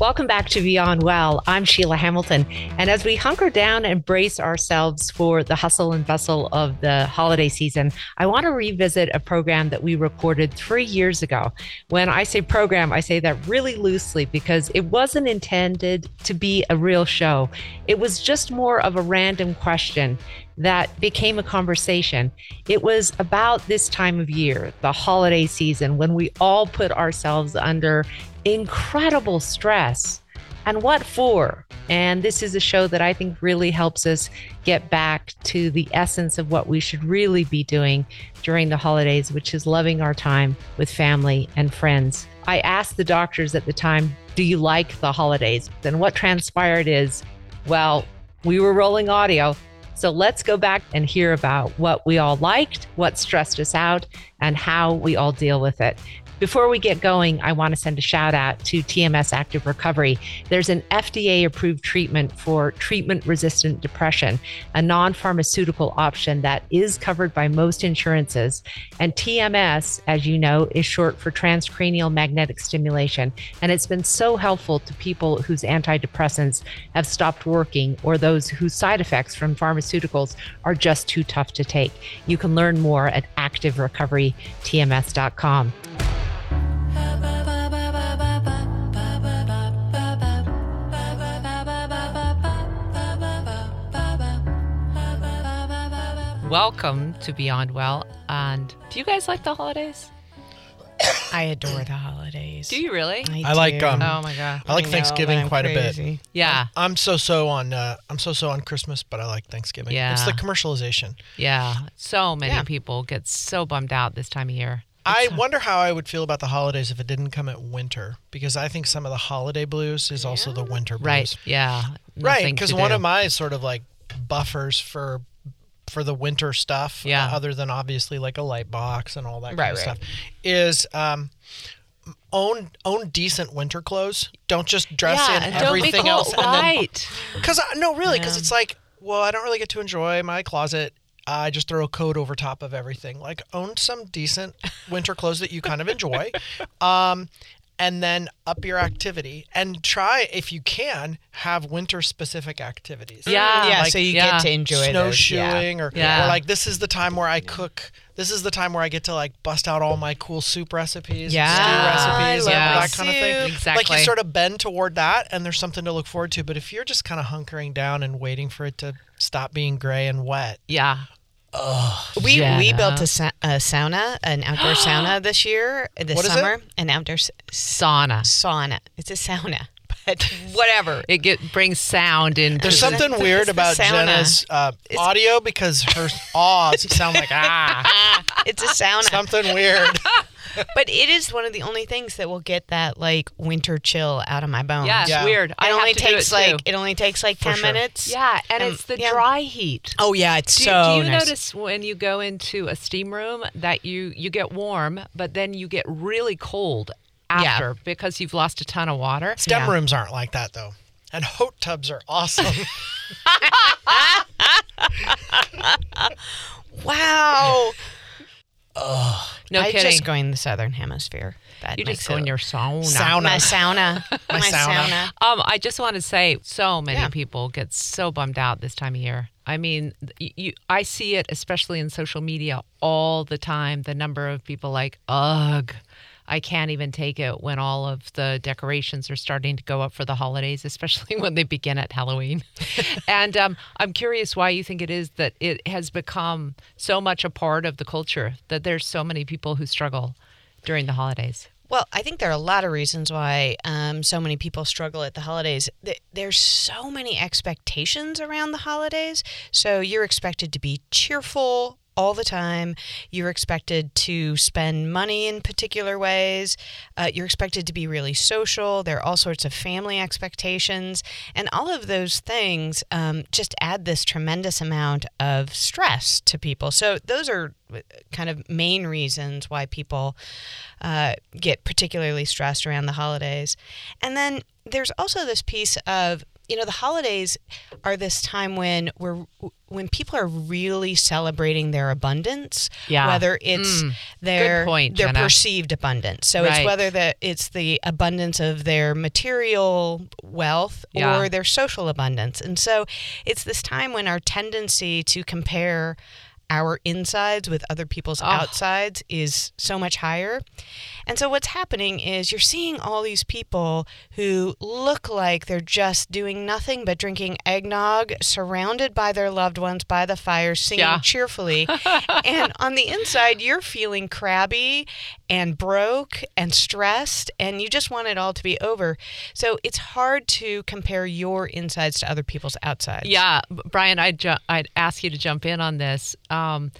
Welcome back to Beyond Well. I'm Sheila Hamilton. And as we hunker down and brace ourselves for the hustle and bustle of the holiday season, I want to revisit a program that we recorded three years ago. When I say program, I say that really loosely because it wasn't intended to be a real show. It was just more of a random question that became a conversation. It was about this time of year, the holiday season, when we all put ourselves under incredible stress. And what for? And this is a show that I think really helps us get back to the essence of what we should really be doing during the holidays, which is loving our time with family and friends. I asked the doctors at the time, Do you like the holidays? And what transpired is, well, we were rolling audio. So let's go back and hear about what we all liked, what stressed us out, and how we all deal with it. Before we get going, I want to send a shout out to TMS Active Recovery. There's an FDA approved treatment for treatment resistant depression, a non pharmaceutical option that is covered by most insurances. And TMS, as you know, is short for transcranial magnetic stimulation. And it's been so helpful to people whose antidepressants have stopped working or those whose side effects from pharmaceuticals are just too tough to take. You can learn more at activerecoverytms.com. Welcome to Beyond Well. And do you guys like the holidays? I adore the holidays. Do you really? I, I like, do. um, Oh my god. I like know, Thanksgiving but I'm quite a bit. Yeah. I'm so so on uh, I'm so so on Christmas, but I like Thanksgiving. Yeah. It's the commercialization. Yeah. So many Yeah. people get so bummed out this time of year. I It's, uh, wonder how I would feel about the holidays if it didn't come at winter, because I think some of the holiday blues is also the winter blues. Right. Yeah. Right, because one do. of my sort of like buffers for for the winter stuff, Yeah. uh, other than obviously like a light box and all that kind Right, of right. stuff, is um, own own decent winter clothes. Don't just dress yeah, in and don't be everything cold. else, right. Because no, really, because Yeah. it's like, well, I don't really get to enjoy my closet. I just throw a coat over top of everything. Like, own some decent winter clothes that you kind of enjoy, um, and then up your activity and try, if you can, have winter specific activities. Yeah. yeah, like, so you yeah. get to enjoy those, yeah. Snowshoeing, or, Yeah. or like this is the time where I cook. This is the time where I get to like bust out all my cool soup recipes, Yeah. and stew recipes, I and that kind of thing. Exactly. Like you sort of bend toward that, and there's something to look forward to. But if you're just kind of hunkering down and waiting for it to stop being gray and wet, Yeah. We we built a, sa- a sauna, an outdoor sauna this year, this What is it? summer. An outdoor s- Sauna. sauna. It's a sauna, but Whatever. It get brings sound in. there's something the- weird it's about. Jenna's uh, audio because her ahs sound like ah, it's a sauna. something weird. But it is one of the only things that will get that like winter chill out of my bones. Yeah, it's Yeah. weird. It I have only to do takes it like too. it only takes like ten sure. minutes. Yeah, and Um, it's the yeah. dry heat. Oh yeah, it's Do, so do you nice. notice when you go into a steam room that you you get warm, but then you get really cold Yeah. after because you've lost a ton of water? STEM Yeah. rooms aren't like that though, and hot tubs are awesome. No I kidding. just go in the southern hemisphere. That you just makes go in your sauna. Sauna. my sauna. my, sauna. sauna. Um, I just want to say, so many Yeah. people get so bummed out this time of year. I mean, you, you, I see it especially in social media all the time. The number of people like, ugh, I can't even take it when all of the decorations are starting to go up for the holidays, especially when they begin at Halloween. and um, I'm curious why you think it is that it has become so much a part of the culture that there's so many people who struggle during the holidays. Well, I think there are a lot of reasons why um, so many people struggle at the holidays. There's so many expectations around the holidays. So you're expected to be cheerful all the time. You're expected to spend money in particular ways. Uh, you're expected to be really social. There are all sorts of family expectations. And all of those things um, just add this tremendous amount of stress to people. So those are kind of main reasons why people uh, get particularly stressed around the holidays. And then there's also this piece of you know the holidays are this time when we're when people are really celebrating their abundance Yeah. whether it's Mm. their point, their Jenna. perceived abundance so Right. it's whether that it's the abundance of their material wealth Yeah. or their social abundance and so it's this time when our tendency to compare our insides with other people's Oh. outsides is so much higher. And so what's happening is you're seeing all these people who look like they're just doing nothing but drinking eggnog, surrounded by their loved ones by the fire, singing Yeah. cheerfully. and on the inside, you're feeling crabby and broke and stressed, and you just want it all to be over. So it's hard to compare your insides to other people's outsides. Yeah, Brian, I'd ju- I'd ask you to jump in on this. Um,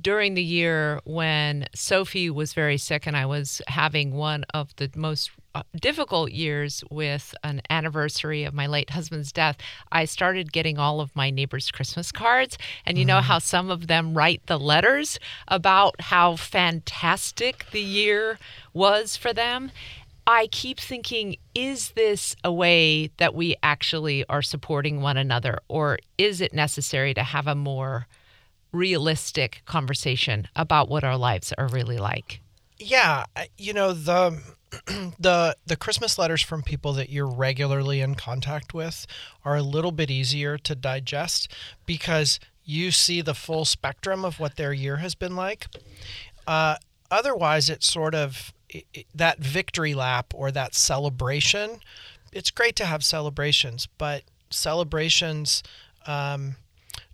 during the year when Sophie was very sick, and I was having one of the most Uh, difficult years with an anniversary of my late husband's death, I started getting all of my neighbors' Christmas cards. And you know mm-hmm. how some of them write the letters about how fantastic the year was for them? I keep thinking, is this a way that we actually are supporting one another, or is it necessary to have a more realistic conversation about what our lives are really like? Yeah, you know the the the Christmas letters from people that you're regularly in contact with are a little bit easier to digest because you see the full spectrum of what their year has been like. Uh, otherwise, it's sort of i- i- that victory lap or that celebration. It's great to have celebrations, but celebrations um,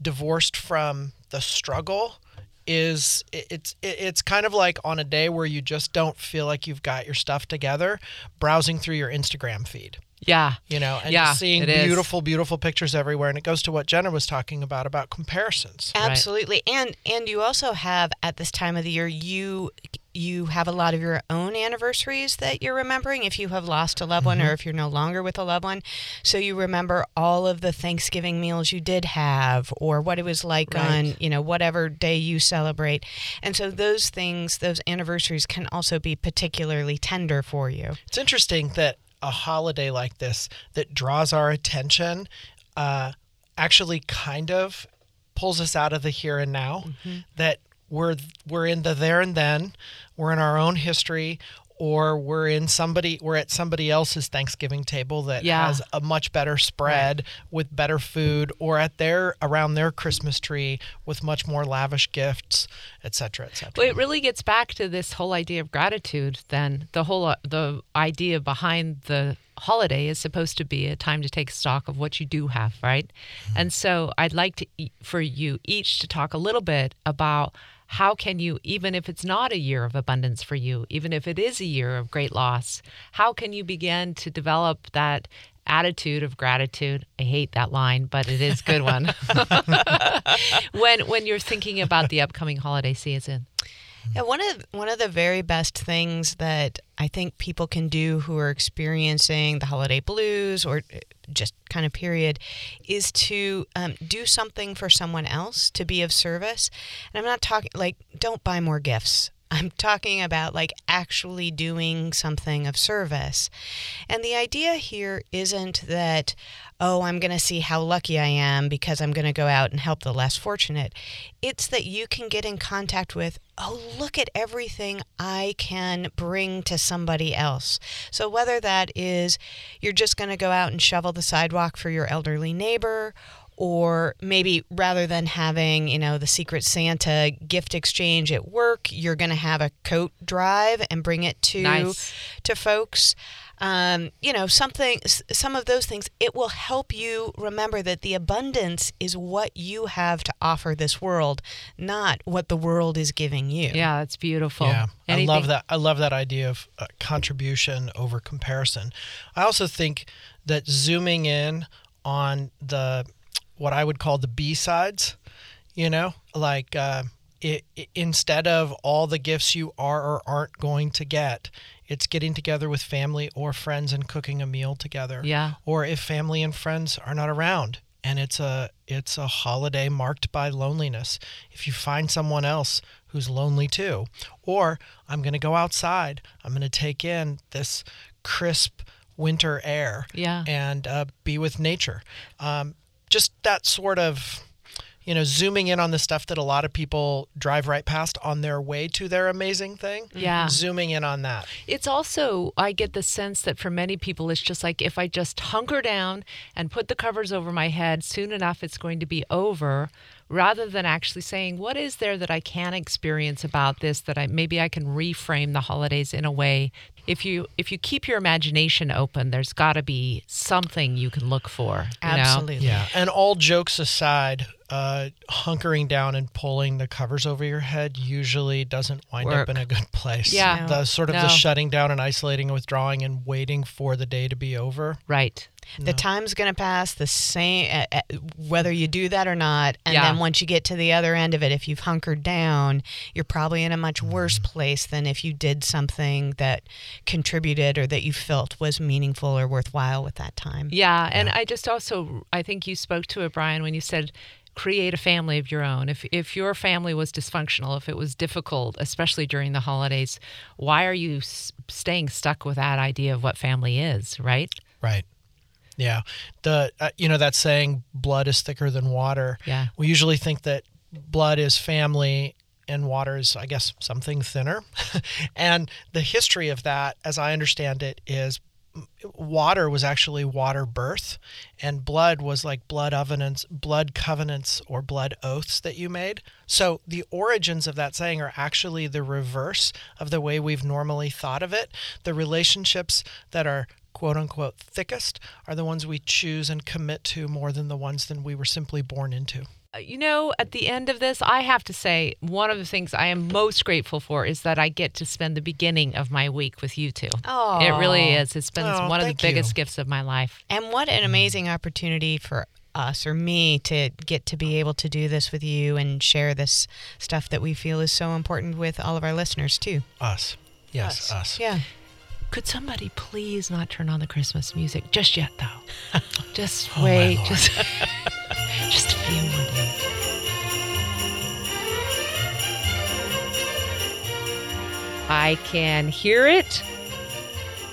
divorced from the struggle is it- it's it's kind of like on a day where you just don't feel like you've got your stuff together browsing through your Instagram feed Yeah. you know and Yeah, seeing it is. beautiful beautiful pictures everywhere and it goes to what Jenna was talking about about comparisons Absolutely. And and you also have at this time of the year you you have a lot of your own anniversaries that you're remembering if you have lost a loved one Mm-hmm. or if you're no longer with a loved one. So you remember all of the Thanksgiving meals you did have or what it was like Right. on, you know, whatever day you celebrate. And so those things, those anniversaries can also be particularly tender for you. It's interesting that a holiday like this that draws our attention uh, actually kind of pulls us out of the here and now. That we're we're in the there and then, we're in our own history, or we're in somebody we're at somebody else's Thanksgiving table that Yeah. has a much better spread with better food, or at their around their Christmas tree with much more lavish gifts, et cetera, et cetera. Well, it really gets back to this whole idea of gratitude. Then the whole uh, the idea behind the holiday is supposed to be a time to take stock of what you do have, right? And so I'd like to for you each to talk a little bit about how can you even if it's not a year of abundance for you, even if it is a year of great loss, how can you begin to develop that attitude of gratitude? I hate that line, but it is a good one. when when you're thinking about the upcoming holiday season. Yeah, one of one of the very best things that I think people can do who are experiencing the holiday blues or uh, just kind of period is to um, do something for someone else to be of service. And I'm not talking like don't buy more gifts. I'm talking about like actually doing something of service. And the idea here isn't that, oh, I'm going to see how lucky I am because I'm going to go out and help the less fortunate. It's that you can get in contact with, oh, look at everything I can bring to somebody else. So whether that is you're just going to go out and shovel the sidewalk for your elderly neighbor, or maybe rather than having you know the secret santa gift exchange at work you're going to have a coat drive and bring it to Nice. to folks um, you know something some of those things it will help you remember that the abundance is what you have to offer this world not what the world is giving you Yeah, it's beautiful. Yeah, I love that. I love that idea of uh, contribution over comparison. I also think that zooming in on the what I would call the B sides, you know, like uh, it, it, instead of all the gifts you are or aren't going to get, it's getting together with family or friends and cooking a meal together. Yeah. Or if family and friends are not around, and it's a it's a holiday marked by loneliness. If you find someone else who's lonely too, or I'm going to go outside, I'm going to take in this crisp winter air Yeah. and uh, be with nature. Um, just that sort of, you know, zooming in on the stuff that a lot of people drive right past on their way to their amazing thing. Yeah. Mm-hmm. Zooming in on that. It's also, I get the sense that for many people, it's just like if I just hunker down and put the covers over my head, soon enough it's going to be over, rather than actually saying, what is there that I can experience about this that I maybe I can reframe the holidays in a way. If you if you keep your imagination open, there's got to be something you can look for. you know? Absolutely. Yeah. And all jokes aside, uh, hunkering down and pulling the covers over your head usually doesn't wind Work. up in a good place. Yeah. No. The sort of No. the shutting down and isolating and withdrawing and waiting for the day to be over. Right. The time's going to pass the same, uh, uh, whether you do that or not. And Yeah. then once you get to the other end of it, if you've hunkered down, you're probably in a much worse place than if you did something that contributed or that you felt was meaningful or worthwhile with that time. Yeah, and I just also I think you spoke to it, Brian, when you said create a family of your own. If if your family was dysfunctional, if it was difficult, especially during the holidays, why are you s- staying stuck with that idea of what family is? Right? Right. Yeah. The uh, you know that saying blood is thicker than water. Yeah. We usually think that blood is family and water is I guess something thinner. and the history of that as I understand it is water was actually water birth and blood was like blood covenants blood covenants or blood oaths that you made so the origins of that saying are actually the reverse of the way we've normally thought of it the relationships that are quote unquote thickest are the ones we choose and commit to more than the ones that we were simply born into Uh, You know, at the end of this, I have to say one of the things I am most grateful for is that I get to spend the beginning of my week with you two. Oh, It really is. It's been Oh, one of the thank you. biggest gifts of my life. And what an amazing opportunity for us or me to get to be able to do this with you and share this stuff that we feel is so important with all of our listeners too. us yes us, Yeah. Could somebody please not turn on the Christmas music just yet, though? Just Oh, wait, just just a few more days. I can hear it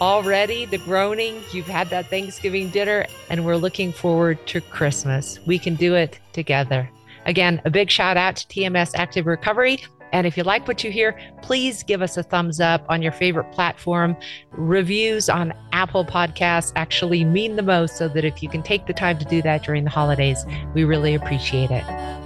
already. The groaning. You've had that Thanksgiving dinner, and we're looking forward to Christmas. We can do it together. Again, a big shout out to TMS Active Recovery. And if you like what you hear, please give us a thumbs up on your favorite platform. Reviews on Apple Podcasts actually mean the most, so that if you can take the time to do that during the holidays, we really appreciate it.